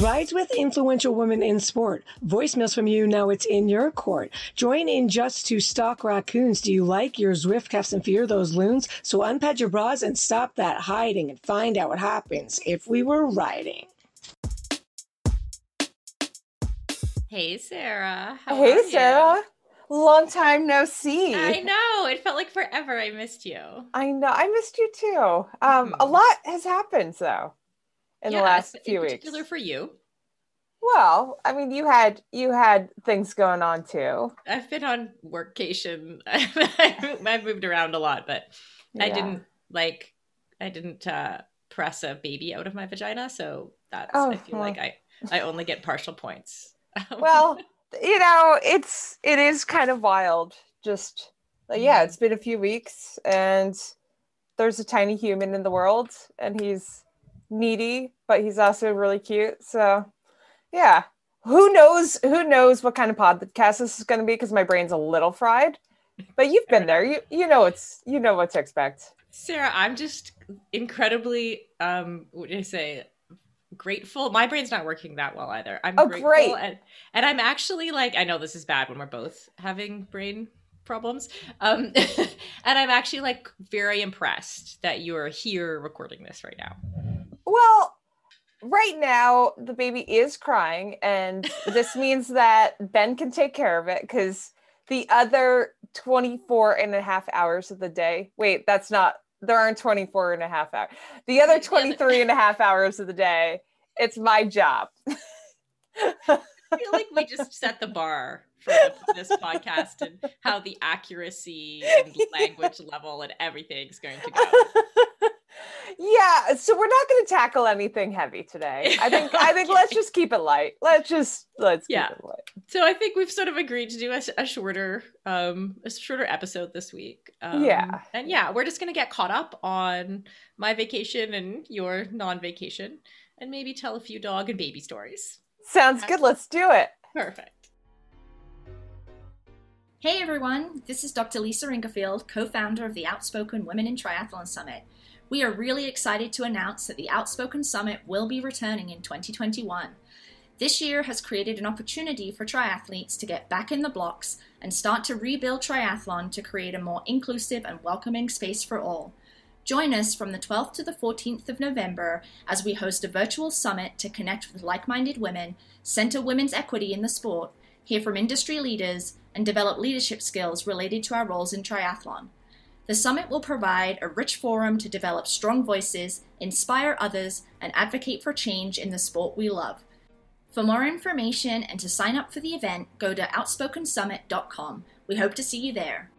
Rides with influential women in sport. Voicemails from you. Now it's in your court. Join in just to stalk raccoons. Do you like your Zwift cuffs and fear those loons? So unpad your bras and stop that hiding and find out what happens if we were riding. Hey, Sarah. How hey, Sarah. Long time no see. I know. It felt like forever I missed you. I know. I missed you too. Um, mm. A lot has happened, though in the last few weeks. Particular for you. Well, I mean, you had you had things going on too. I've been on workcation. I've moved around a lot, but yeah. I didn't like I didn't uh, press a baby out of my vagina, so that's oh, I feel well. like I I only get partial points. well, you know, it's it is kind of wild. Just yeah, mm-hmm. it's been a few weeks, and there's a tiny human in the world, and he's needy, but he's also really cute. So, yeah, who knows? Who knows what kind of podcast this is going to be? Because my brain's a little fried. But you've been there. You you know it's you know what to expect. Sarah, I'm just incredibly um what do I say grateful. My brain's not working that well either. I'm oh, grateful great. and and I'm actually like I know this is bad when we're both having brain problems. Um and I'm actually like very impressed that you are here recording this right now. Well, right now the baby is crying and this means that Ben can take care of it cuz the other 24 and a half hours of the day. Wait, that's not there aren't 24 and a half hours. The other 23 and a half hours of the day, it's my job. I feel like we just set the bar for this podcast and how the accuracy and language level and everything's going to go. Yeah, so we're not going to tackle anything heavy today. I think I think let's just keep it light. Let's just let's yeah. keep it light. So I think we've sort of agreed to do a, a shorter um a shorter episode this week. Um, yeah. And yeah, we're just going to get caught up on my vacation and your non-vacation and maybe tell a few dog and baby stories. Sounds good. Let's do it. Perfect. Hey everyone, this is Dr. Lisa Ingarfield, co founder of the Outspoken Women in Triathlon Summit. We are really excited to announce that the Outspoken Summit will be returning in 2021. This year has created an opportunity for triathletes to get back in the blocks and start to rebuild triathlon to create a more inclusive and welcoming space for all. Join us from the 12th to the 14th of November as we host a virtual summit to connect with like minded women, center women's equity in the sport, hear from industry leaders, and develop leadership skills related to our roles in triathlon. The summit will provide a rich forum to develop strong voices, inspire others, and advocate for change in the sport we love. For more information and to sign up for the event, go to outspokensummit.com. We hope to see you there.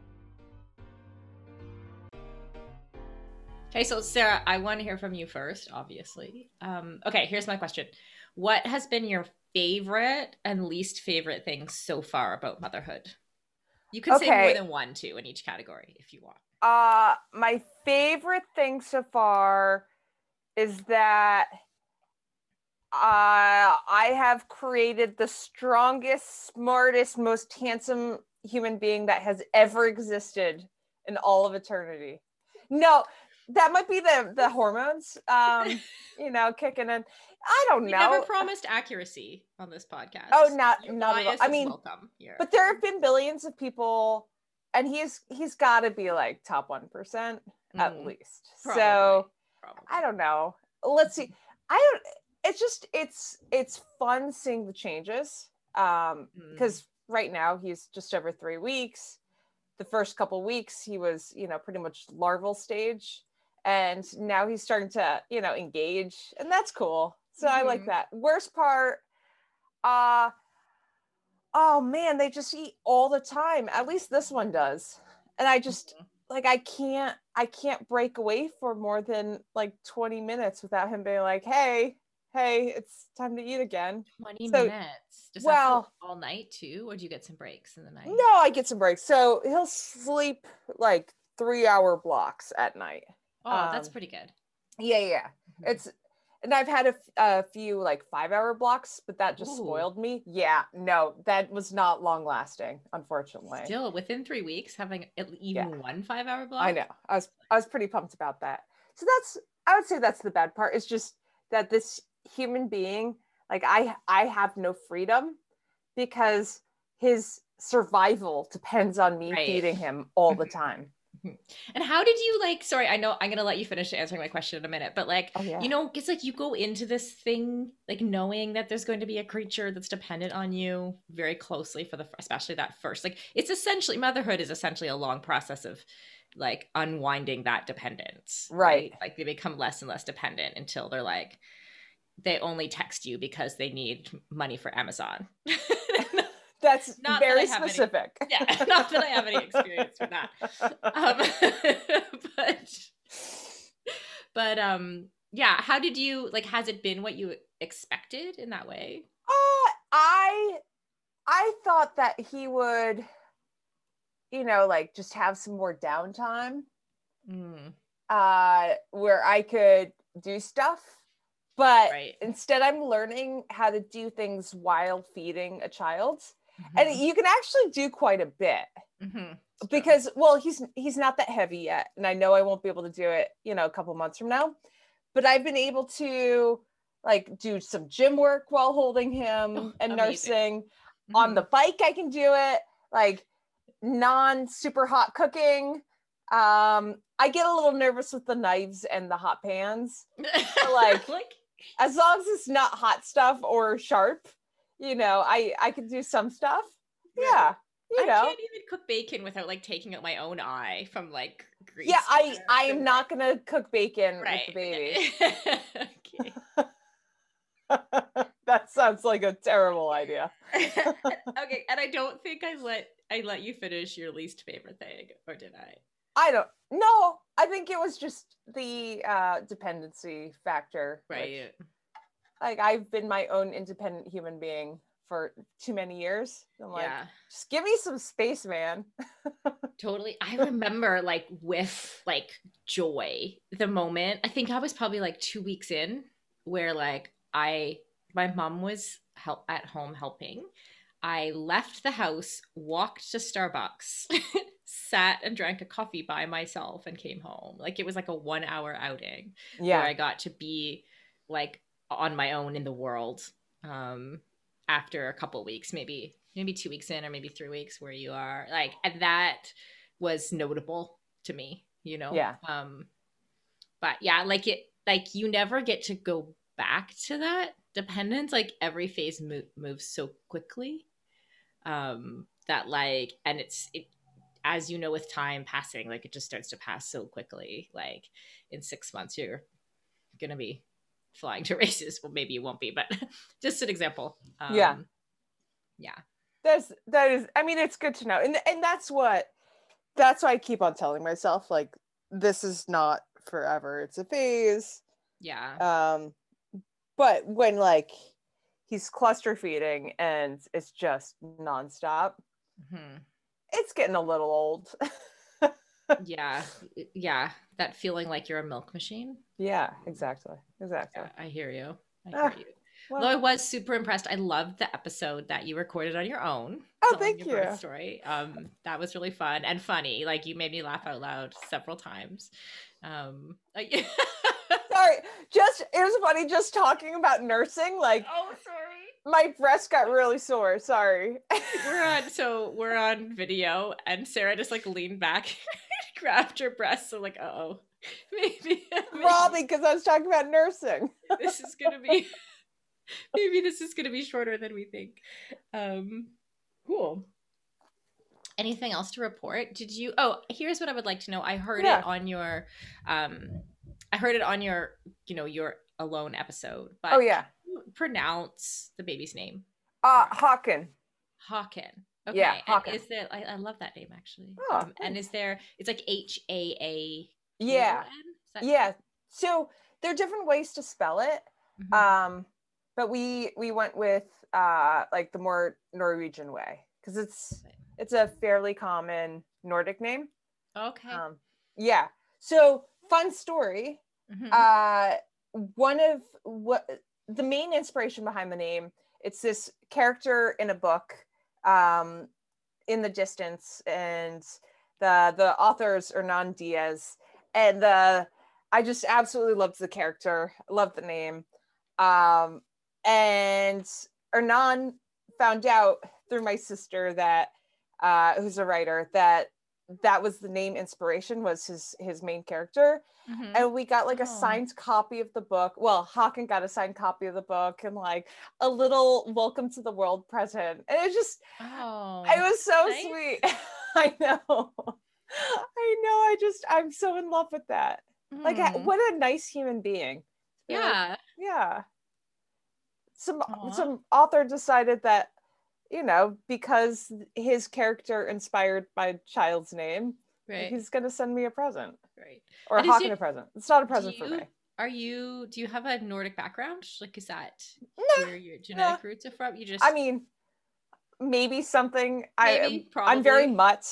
Okay, so Sarah, I want to hear from you first, obviously. Um, okay, here's my question What has been your favorite and least favorite thing so far about motherhood? You could okay. say more than one, too, in each category if you want. Uh, my favorite thing so far is that uh, I have created the strongest, smartest, most handsome human being that has ever existed in all of eternity. No, that might be the the hormones, um, you know, kicking in. I don't know. we know. Never promised accuracy on this podcast. Oh, not Your not at all. I mean, but there have been billions of people and he's he's got to be like top 1% mm, at least. Probably, so probably. i don't know. Let's see. I don't it's just it's it's fun seeing the changes um because mm. right now he's just over three weeks. The first couple weeks he was you know pretty much larval stage. And now he's starting to you know engage. And that's cool. So mm-hmm. i like mm-hmm. that. Worst part uh oh man, they just eat all the time. At least this one does. And I just mm-hmm. like I can't I can't break away for more than like 20 minutes without him being like, "Hey, hey, it's time to eat again. 20 so, minutes. Does well, all night too? Or do you get some breaks in the night? No, I get some breaks. So he'll sleep like three hour blocks at night. Oh, um, that's pretty good. Yeah, yeah. Mm-hmm. It's and I've had a, a, few like five hour blocks, but that just Ooh. spoiled me. Yeah, no, that was not long lasting, unfortunately. Still within three weeks, having even yeah. one five hour block. I know. I was I was pretty pumped about that. So that's I would say that's the bad part. It's just that this human being, like I I have no freedom because his survival depends on me right. feeding him all the time. And how did you like? Sorry, I know I'm gonna let you finish answering my question in a minute, but like, oh, yeah. you know, it's like you go into this thing like knowing that there's going to be a creature that's dependent on you very closely for the, especially that first. Like, it's essentially motherhood is essentially a long process of like unwinding that dependence, right? right? Like they become less and less dependent until they're like, they only text you because they need money for Amazon. That's not very that specific. Any, yeah, not that I have any experience with that. Um, but but um yeah, how did you like has it been what you expected in that way? Uh I I thought that he would you know, like just have some more downtime. Mm. Uh where I could do stuff but right. instead i'm learning how to do things while feeding a child mm-hmm. and you can actually do quite a bit mm-hmm. because well he's he's not that heavy yet and i know i won't be able to do it you know a couple months from now but i've been able to like do some gym work while holding him oh, and amazing. nursing mm-hmm. on the bike i can do it like non super hot cooking um i get a little nervous with the knives and the hot pans like, like as long as it's not hot stuff or sharp you know, I I can do some stuff. Yeah. You know. I can't even cook bacon without like taking out my own eye from like grease. Yeah, I I am not gonna cook bacon right. with the baby. that sounds like a terrible idea. okay, and I don't think I let I let you finish your least favorite thing, or did I? I don't. No, I think it was just the uh dependency factor. Right. Which, like I've been my own independent human being for too many years. I'm like, yeah. just give me some space, man. totally. I remember like with like joy, the moment, I think I was probably like two weeks in where like I, my mom was help at home helping. I left the house, walked to Starbucks, sat and drank a coffee by myself and came home. Like it was like a one hour outing yeah. where I got to be like on my own in the world um, after a couple weeks, maybe maybe two weeks in or maybe three weeks where you are like and that was notable to me you know? Yeah. Um but yeah like it like you never get to go back to that dependence. Like every phase mo- moves so quickly. Um that like and it's it as you know with time passing like it just starts to pass so quickly. Like in six months you're gonna be flying to races. Well, maybe it won't be, but just an example. Um, yeah, yeah. That's that is. I mean, it's good to know, and and that's what that's why I keep on telling myself like this is not forever. It's a phase. Yeah. Um, but when like he's cluster feeding and it's just nonstop, mm-hmm. it's getting a little old. yeah, yeah, that feeling like you're a milk machine. Yeah, exactly. Exactly. Yeah, I hear you. I hear ah, you. Well, Though I was super impressed. I loved the episode that you recorded on your own. Oh, thank you. Story. Um, that was really fun and funny. Like you made me laugh out loud several times. Um, sorry, just it was funny just talking about nursing. Like, oh, sorry my breast got really sore. Sorry. we're on so we're on video and Sarah just like leaned back, grabbed her breast. So like, oh, maybe, maybe probably because I was talking about nursing. this is gonna be maybe this is gonna be shorter than we think. Um, cool. Anything else to report? Did you? Oh, here's what I would like to know. I heard yeah. it on your, um, I heard it on your, you know, your alone episode. But oh yeah, pronounce the baby's name? Uh, Haakon. Haakon. Okay. Yeah, Haakon. is there? I, I, love that name actually. Oh, um, and is there? It's like H A A. Yeah. Yeah. So there are different ways to spell it. Mm-hmm. Um, but we we went with uh like the more Norwegian way because it's it's a fairly common Nordic name. Okay. Um, yeah. So fun story. Mm-hmm. Uh, one of what the main inspiration behind the name. It's this character in a book, um, in the distance, and the the authors Hernan Diaz, and the I just absolutely loved the character, loved the name, um, and Hernan found out through my sister that uh, who's a writer that that was the name inspiration was his his main character mm-hmm. and we got like a oh. signed copy of the book well Haakon got a signed copy of the book and like a little welcome to the world present and it just oh it was so nice. sweet i know i know i just i'm so in love with that mm. like what a nice human being yeah like, yeah some Aww. some author decided that you know, because his character inspired my child's name, right. he's going to send me a present. Right. Or a hawk and Haakon a present. It's not a present you, for me. Are you, do you have a Nordic background? Like, is that nah, where your genetic nah. roots are from? You just, I mean, maybe something. Maybe, I, probably. I'm very mutt.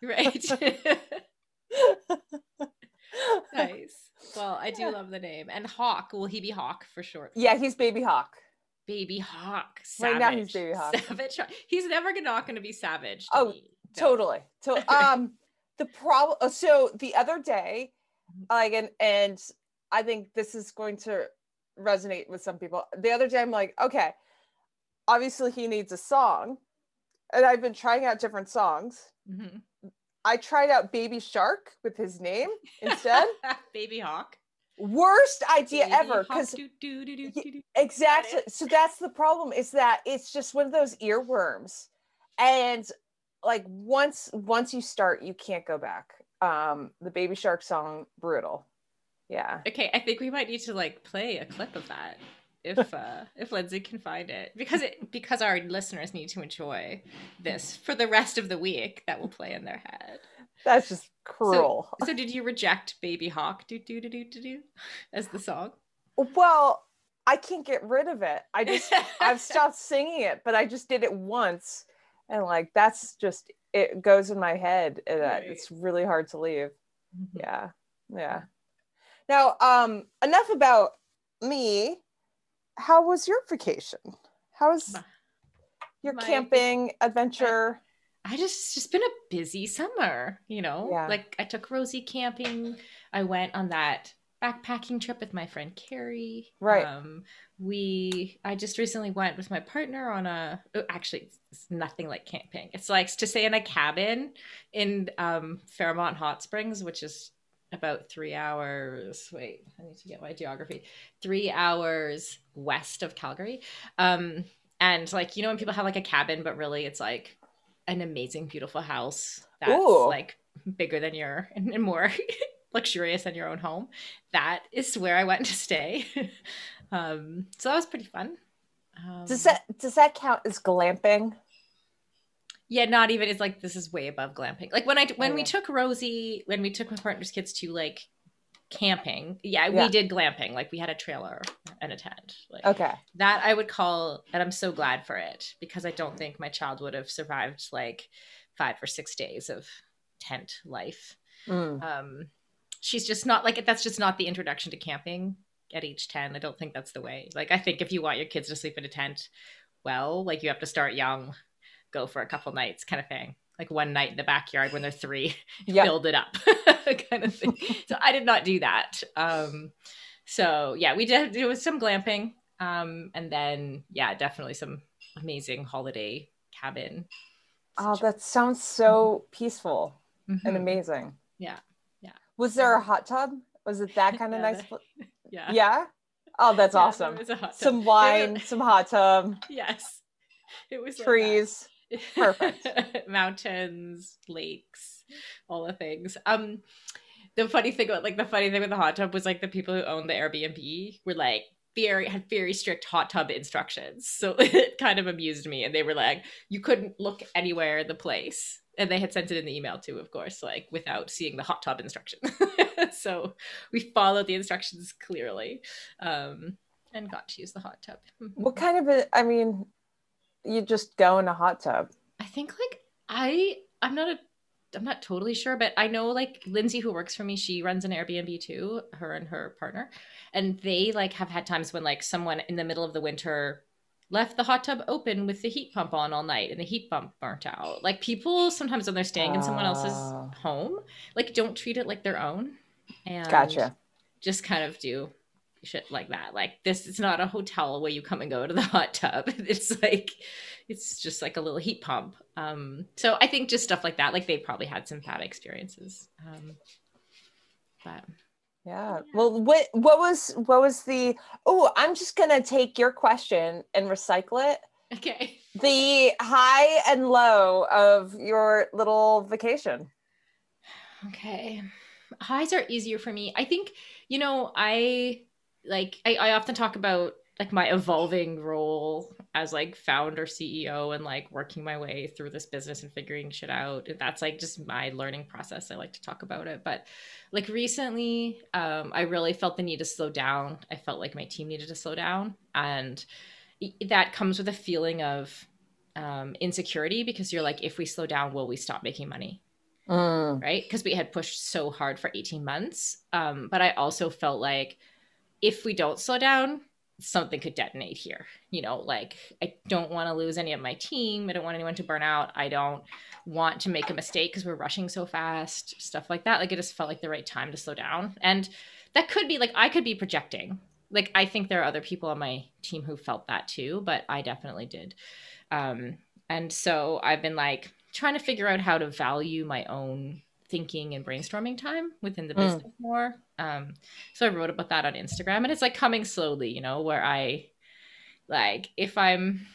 Right. nice. Well, I do love the name. And Hawk, will he be Hawk for short? Yeah, he's baby Hawk baby hawk. Savage. Right now he's baby hawk. Savage. He's never not going to be savage. To oh, totally. So um, the problem. Uh, so the other day, mm-hmm. like, and and I think this is going to resonate with some people. The other day, I'm like, okay, obviously he needs a song, and I've been trying out different songs. Mm-hmm. I tried out Baby Shark with his name instead. Baby Hawk worst idea ever because exactly so that's the problem is that it's just one of those earworms and like once once you start you can't go back. Um the baby shark song brutal. Yeah. Okay i think we might need to like play a clip of that if uh if lindsay can find it because it because our listeners need to enjoy this for the rest of the week that will play in their head that's just cruel. So, so did you reject Baby Hawk do do do do do do as the song? Well, I can't get rid of it. I just I've stopped singing it, but I just did it once, and like that's just it goes in my head, and right. it's really hard to leave. Mm-hmm. Yeah, yeah. Now, um, enough about me. How was your vacation? How was your my, camping adventure? I just just been a busy summer, you know. Yeah. Like I took Rosie camping. I went on that backpacking trip with my friend Carrie. Right. Um, we I just recently went with my partner on a oh, actually it's nothing like camping. It's like to stay in a cabin in um, Fairmont Hot Springs, which is about three hours. Wait, I need to get my geography. Three hours west of Calgary. Um, and like you know when people have like a cabin, but really it's like an amazing, beautiful house that's Ooh. like bigger than your and more luxurious than your own home. That is where I went to stay. um, so that was pretty fun. Um, does that does that count as glamping? Yeah, not even. It's like this is way above glamping. Like when I when we took Rosie, when we took my partner's kids to like camping. Yeah, yeah, we did glamping. Like we had a trailer and a tent. Like, okay. That I would call, and I'm so glad for it because I don't think my child would have survived like five or six days of tent life. Mm. Um, she's just not like that's just not the introduction to camping at age 10. I don't think that's the way. Like I think if you want your kids to sleep in a tent, well, like you have to start young, go for a couple nights kind of thing like one night in the backyard when they're three, yep. build it up kind of thing. so I did not do that. Um, so yeah, we did it was some glamping. Um, and then yeah, definitely some amazing holiday cabin. Oh, that sounds so mm-hmm. peaceful mm-hmm. and amazing. Yeah. Yeah. Was there a hot tub? Was it that kind of yeah, nice? yeah. Yeah. Oh, that's yeah, awesome. Some wine, some hot tub. Yes. It was trees. Perfect. Mountains, lakes, all the things. Um, the funny thing about like the funny thing with the hot tub was like the people who owned the Airbnb were like very had very strict hot tub instructions. So it kind of amused me. And they were like, you couldn't look anywhere in the place. And they had sent it in the email too, of course, like without seeing the hot tub instruction. so we followed the instructions clearly. Um, and got to use the hot tub. what kind of a? I mean, you just go in a hot tub. I think like I I'm not a I'm not totally sure, but I know like Lindsay who works for me, she runs an Airbnb too, her and her partner. And they like have had times when like someone in the middle of the winter left the hot tub open with the heat pump on all night and the heat pump burnt out. Like people sometimes when they're staying in someone else's ah. home, like don't treat it like their own. And gotcha. Just kind of do shit like that. Like this is not a hotel where you come and go to the hot tub. It's like it's just like a little heat pump. Um so I think just stuff like that. Like they probably had some bad experiences. Um but yeah. Well, what what was what was the Oh, I'm just going to take your question and recycle it. Okay. The high and low of your little vacation. Okay. Highs are easier for me. I think, you know, I like I, I often talk about like my evolving role as like founder CEO and like working my way through this business and figuring shit out. That's like just my learning process. I like to talk about it. But like recently, um, I really felt the need to slow down. I felt like my team needed to slow down. And that comes with a feeling of um, insecurity because you're like, if we slow down, will we stop making money? Mm. Right? Because we had pushed so hard for 18 months. Um, but I also felt like if we don't slow down, something could detonate here. You know, like I don't want to lose any of my team. I don't want anyone to burn out. I don't want to make a mistake because we're rushing so fast, stuff like that. Like it just felt like the right time to slow down. And that could be like I could be projecting. Like I think there are other people on my team who felt that too, but I definitely did. Um, and so I've been like trying to figure out how to value my own thinking and brainstorming time within the mm. business more. Um, so I wrote about that on Instagram, and it's like coming slowly, you know, where I like if I'm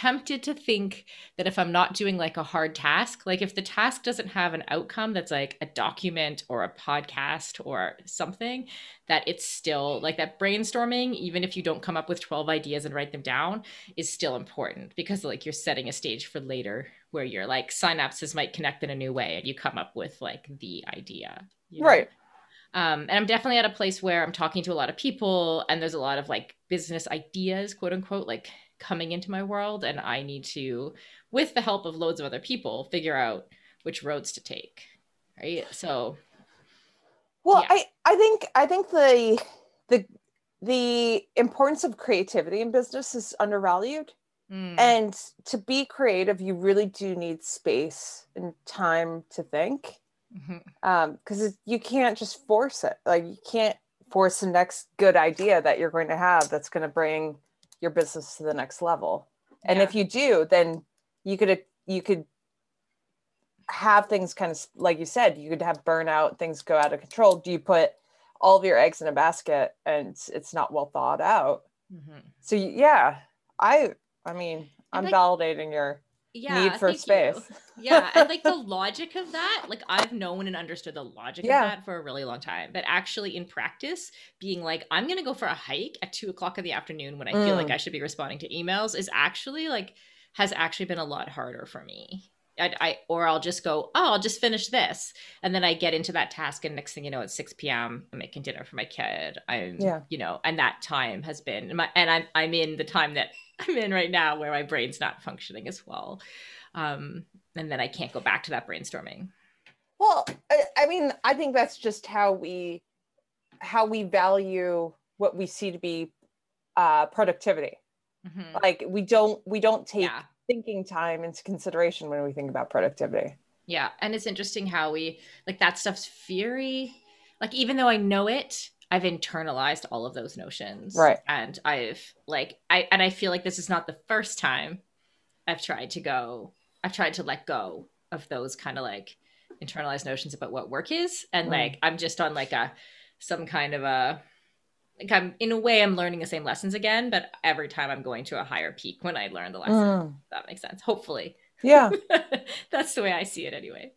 tempted to think that if I'm not doing like a hard task, like if the task doesn't have an outcome that's like a document or a podcast or something, that it's still like that brainstorming, even if you don't come up with 12 ideas and write them down, is still important because like you're setting a stage for later where your like synapses might connect in a new way and you come up with like the idea. You know? Right. Um, and I'm definitely at a place where I'm talking to a lot of people and there's a lot of like business ideas, quote unquote, like coming into my world. And I need to, with the help of loads of other people, figure out which roads to take. Right. So well, yeah. I, I think I think the the the importance of creativity in business is undervalued. Mm. And to be creative, you really do need space and time to think. Mm-hmm. Um, because you can't just force it. Like you can't force the next good idea that you're going to have that's going to bring your business to the next level. And yeah. if you do, then you could you could have things kind of like you said, you could have burnout, things go out of control. Do you put all of your eggs in a basket and it's not well thought out? Mm-hmm. So yeah, I I mean, I'm like, validating your yeah, need for space. yeah, and like the logic of that, like I've known and understood the logic yeah. of that for a really long time. But actually, in practice, being like, I'm gonna go for a hike at two o'clock in the afternoon when I mm. feel like mm. I should be responding to emails is actually like has actually been a lot harder for me. I, I, or I'll just go, oh, I'll just finish this, and then I get into that task, and next thing you know, it's six p.m. I'm making dinner for my kid. I'm, yeah. you know, and that time has been, my, and I'm I'm in the time that I'm in right now where my brain's not functioning as well, um, and then I can't go back to that brainstorming. Well, I, I mean, I think that's just how we how we value what we see to be uh, productivity. Mm-hmm. Like we don't we don't take yeah thinking time into consideration when we think about productivity. Yeah. And it's interesting how we like that stuff's very like even though I know it, I've internalized all of those notions. Right. And I've like I and I feel like this is not the first time I've tried to go I've tried to let go of those kind of like internalized notions about what work is. And mm. like I'm just on like a some kind of a like I'm in a way I'm learning the same lessons again, but every time I'm going to a higher peak when I learn the lesson. Mm. That makes sense. Hopefully. Yeah. That's the way I see it anyway.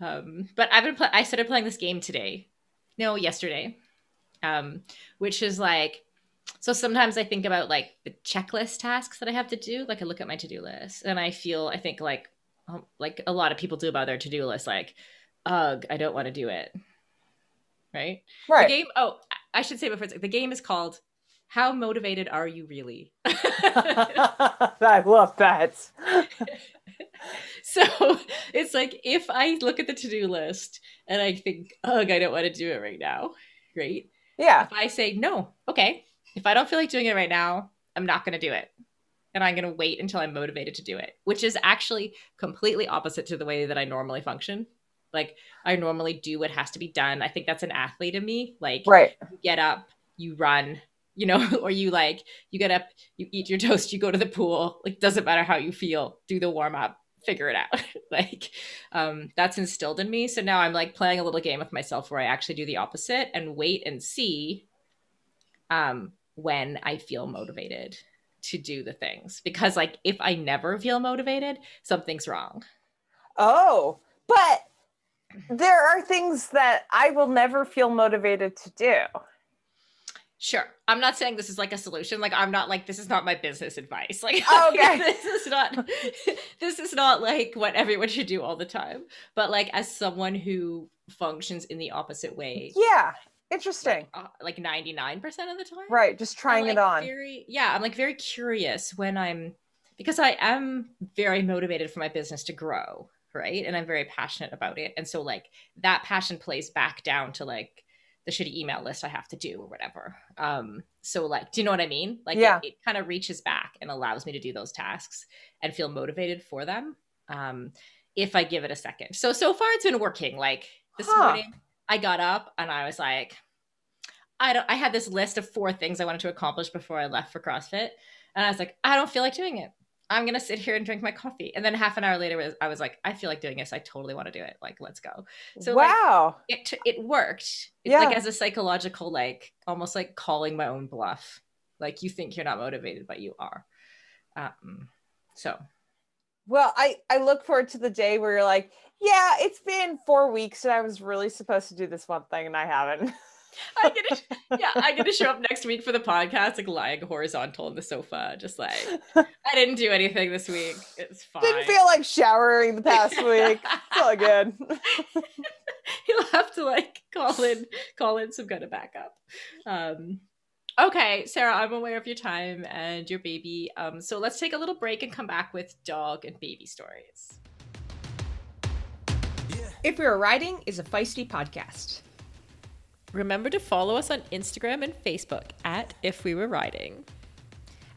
Um, but I've been pl- I started playing this game today. No, yesterday. Um, which is like so sometimes I think about like the checklist tasks that I have to do. Like I look at my to-do list and I feel I think like um, like a lot of people do about their to-do list like ugh, I don't want to do it. Right? Right. The game oh I should say before it's like the game is called how motivated are you really? I love that. so it's like if I look at the to do list and I think, ugh, I don't want to do it right now, great. Yeah. If I say, no, okay, if I don't feel like doing it right now, I'm not going to do it. And I'm going to wait until I'm motivated to do it, which is actually completely opposite to the way that I normally function. Like I normally do what has to be done. I think that's an athlete in me. Like right. you get up, you run, you know, or you like you get up, you eat your toast, you go to the pool. Like doesn't matter how you feel, do the warm up, figure it out. like um that's instilled in me. So now I'm like playing a little game with myself where I actually do the opposite and wait and see um when I feel motivated to do the things because like if I never feel motivated, something's wrong. Oh, but there are things that I will never feel motivated to do. Sure. I'm not saying this is like a solution. Like I'm not like this is not my business advice. Like okay. this is not this is not like what everyone should do all the time. But like as someone who functions in the opposite way. Yeah. Interesting. Like, uh, like 99% of the time. Right, just trying like it on. Very yeah, I'm like very curious when I'm because I am very motivated for my business to grow right? And i'm very passionate about it. And so like that passion plays back down to like the shitty email list i have to do or whatever. Um so like do you know what i mean? Like yeah. it, it kind of reaches back and allows me to do those tasks and feel motivated for them um if i give it a second. So so far it's been working. Like this huh. morning i got up and i was like i don't i had this list of four things i wanted to accomplish before i left for crossfit. And i was like i don't feel like doing it I'm gonna sit here and drink my coffee. And then half an hour later, I was like, I feel like doing this. I totally want to do it. Like, let's go. So wow, like, it it worked. yeah, like as a psychological, like almost like calling my own bluff. Like you think you're not motivated, but you are. Um, so. Well, I I look forward to the day where you're like, yeah, it's been four weeks and I was really supposed to do this one thing and I haven't. I'm gonna, yeah, I'm gonna show up next week for the podcast, like lying horizontal on the sofa, just like I didn't do anything this week. It's fine. Didn't feel like showering the past week. It's all good. You'll have to like call in, call in some kind of backup. Um, okay, Sarah, I'm aware of your time and your baby. Um, so let's take a little break and come back with dog and baby stories. If We Were Riding is a feisty podcast. Remember to follow us on Instagram and Facebook at If We Were Riding.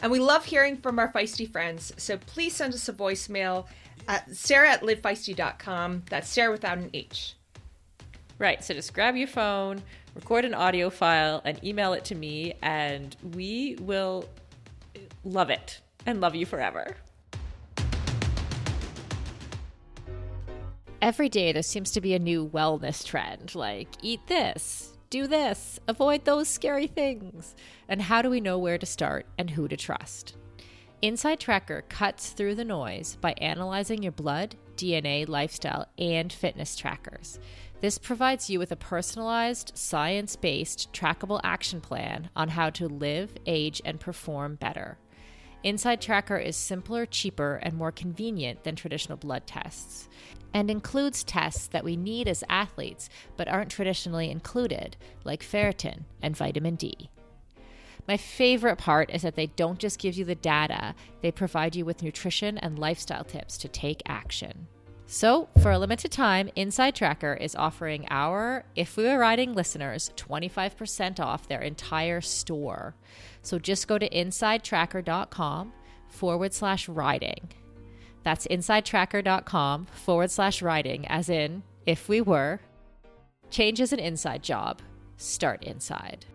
And we love hearing from our feisty friends, so please send us a voicemail at sarah at livefeisty.com. That's Sarah without an H. Right, so just grab your phone, record an audio file, and email it to me, and we will love it and love you forever. Every day, there seems to be a new wellness trend like eat this, do this, avoid those scary things. And how do we know where to start and who to trust? Inside Tracker cuts through the noise by analyzing your blood, DNA, lifestyle, and fitness trackers. This provides you with a personalized, science based, trackable action plan on how to live, age, and perform better. Inside Tracker is simpler, cheaper, and more convenient than traditional blood tests and includes tests that we need as athletes but aren't traditionally included, like ferritin and vitamin D. My favorite part is that they don't just give you the data, they provide you with nutrition and lifestyle tips to take action. So, for a limited time, Inside Tracker is offering our If We Were Riding listeners 25% off their entire store. So just go to insidetracker.com forward slash riding that's insidetracker.com forward slash riding, as in, if we were. Change is an inside job. Start inside.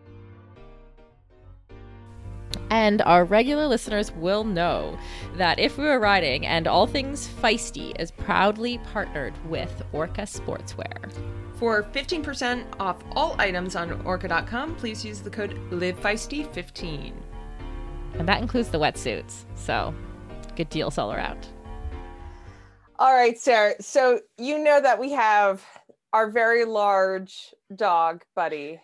And our regular listeners will know that If We Were Riding and All Things Feisty is proudly partnered with Orca Sportswear. For 15% off all items on orca.com, please use the code LiveFeisty15. And that includes the wetsuits. So, good deals all around. All right, Sarah. So you know that we have our very large dog, Buddy,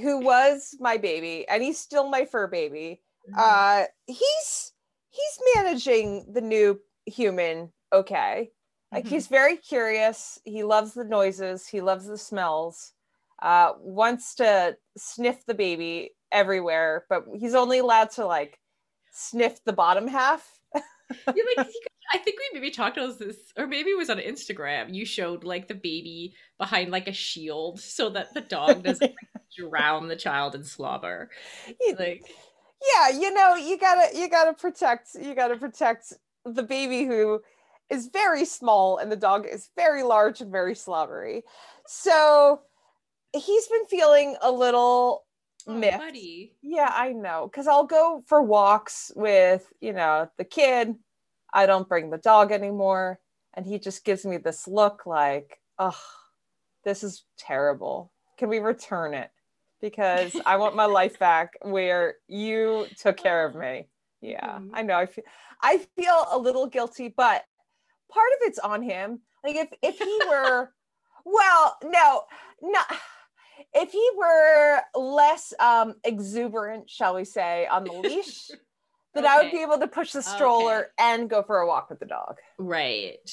who was my baby, and he's still my fur baby. Mm-hmm. Uh, he's he's managing the new human okay. Like mm-hmm. he's very curious. He loves the noises. He loves the smells. Uh, wants to sniff the baby everywhere, but he's only allowed to like sniff the bottom half. yeah, like I think we maybe talked about this, or maybe it was on Instagram. You showed like the baby behind like a shield so that the dog doesn't drown the child in slobber. Like, yeah, you know, you gotta you gotta protect you gotta protect the baby who is very small and the dog is very large and very slobbery. So he's been feeling a little oh. Buddy. Yeah, I know. Because I'll go for walks with, you know, the kid. I don't bring the dog anymore. And he just gives me this look like, oh, this is terrible. Can we return it? Because I want my life back where you took care of me. Yeah, mm-hmm. I know. I feel I feel a little guilty, but part of it's on him. Like if if he were well, no, no if he were less um exuberant, shall we say, on the leash, then okay. I would be able to push the stroller okay. and go for a walk with the dog. Right.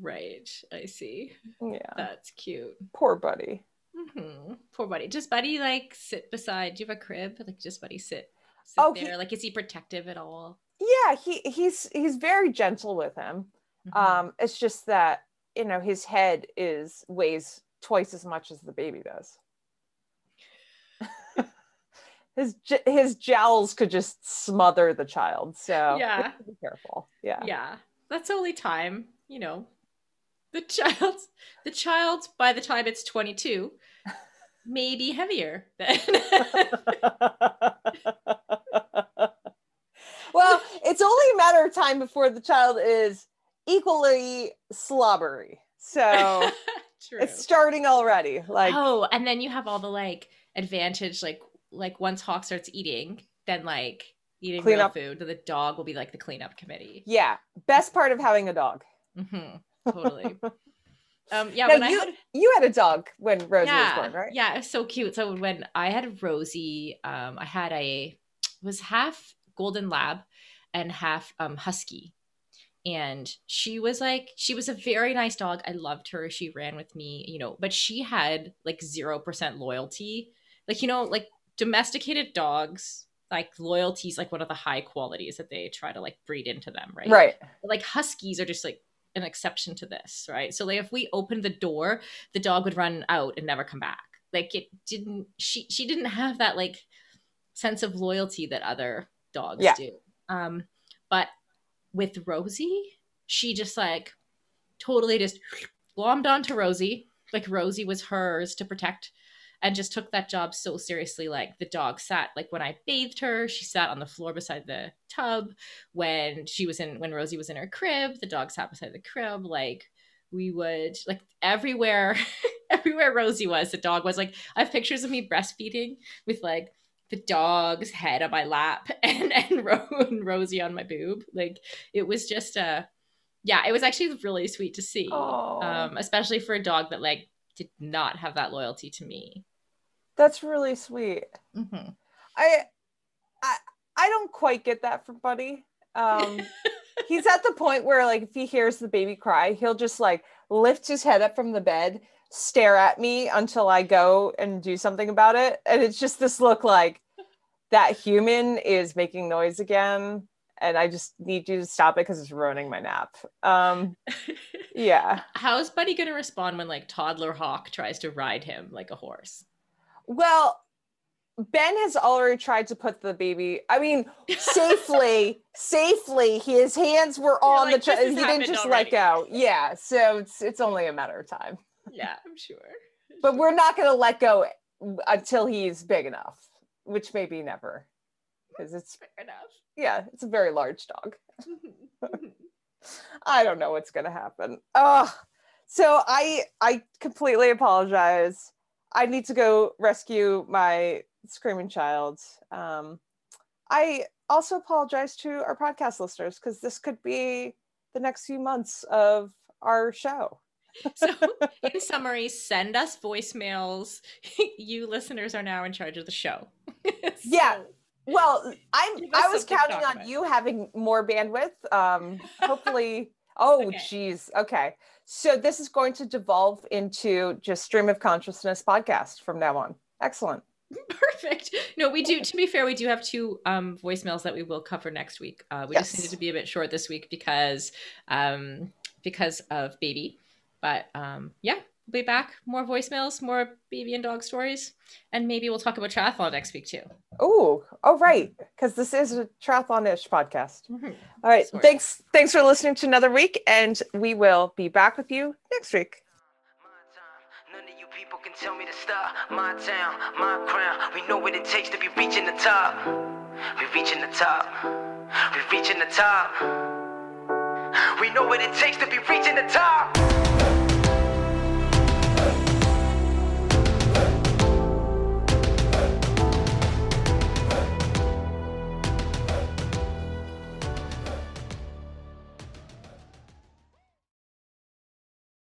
Right. I see. Yeah. That's cute. Poor buddy. Mm-hmm. Poor buddy. Does Buddy like sit beside? Do you have a crib? Like just Buddy sit, sit oh, there? He, like is he protective at all? Yeah, he he's he's very gentle with him. Mm-hmm. Um, it's just that you know his head is weighs twice as much as the baby does. His his jowls could just smother the child. So yeah, be careful. Yeah, yeah, that's only time. You know, the child, the child by the time it's twenty two, may be heavier than. well, it's only a matter of time before the child is equally slobbery. So it's starting already. Like oh, and then you have all the like advantage, like like once Hawk starts eating, then like eating clean real up. food, the dog will be like the cleanup committee. Yeah, best part of having a dog. Mm-hmm. Totally. um, yeah, now, when you, I had, you had a dog when Rosie yeah, was born, right? Yeah, it was so cute. So when I had Rosie, um, I had a was half golden lab and half um, husky and she was like she was a very nice dog i loved her she ran with me you know but she had like 0% loyalty like you know like domesticated dogs like loyalty is like one of the high qualities that they try to like breed into them right? Right. But, like huskies are just like an exception to this right? So like if we opened the door the dog would run out and never come back. Like it didn't she she didn't have that like sense of loyalty that other dogs yeah. do. Um but with Rosie, she just like totally just glommed onto Rosie. Like Rosie was hers to protect and just took that job so seriously. Like the dog sat, like when I bathed her, she sat on the floor beside the tub. When she was in, when Rosie was in her crib, the dog sat beside the crib. Like we would, like everywhere, everywhere Rosie was, the dog was. Like I have pictures of me breastfeeding with like the dog's head on my lap and and, Ro- and Rosie on my boob. Like it was just a yeah, it was actually really sweet to see. Um, especially for a dog that like did not have that loyalty to me. That's really sweet. Mm-hmm. I I I don't quite get that from Buddy. Um, he's at the point where like if he hears the baby cry, he'll just like lift his head up from the bed stare at me until I go and do something about it. And it's just this look like that human is making noise again. And I just need you to stop it because it's ruining my nap. Um, yeah. How's Buddy going to respond when like toddler Hawk tries to ride him like a horse? Well, Ben has already tried to put the baby. I mean, safely, safely. His hands were on like, the. He didn't just already. let go. Yeah, so it's it's only a matter of time yeah, I'm sure. But we're not going to let go until he's big enough, which may be never, because it's fair enough. Yeah, it's a very large dog. I don't know what's going to happen. Oh, so I I completely apologize. I need to go rescue my screaming child. Um, I also apologize to our podcast listeners because this could be the next few months of our show. So in summary send us voicemails. You listeners are now in charge of the show. So, yeah. Well i'm i was counting on about. you having more bandwidth. Um hopefully oh jeez okay. okay so this is going to devolve into just stream of consciousness podcast from now on excellent Perfect. No, we do. To be fair, we do have two um, voicemails that we will cover next week. Uh, we yes. just needed to be a bit short this week because um, because of baby. But um, yeah, we'll be back. More voicemails, more baby and dog stories, and maybe we'll talk about triathlon next week too. Oh, oh, right, because this is a triathlon-ish podcast. Mm-hmm. All right, Sorry. thanks, thanks for listening to another week, and we will be back with you next week can tell me to stop. My town, my crown. We know what it takes to be reaching the top. We reaching the top. We reaching the top. We know what it takes to be reaching the top.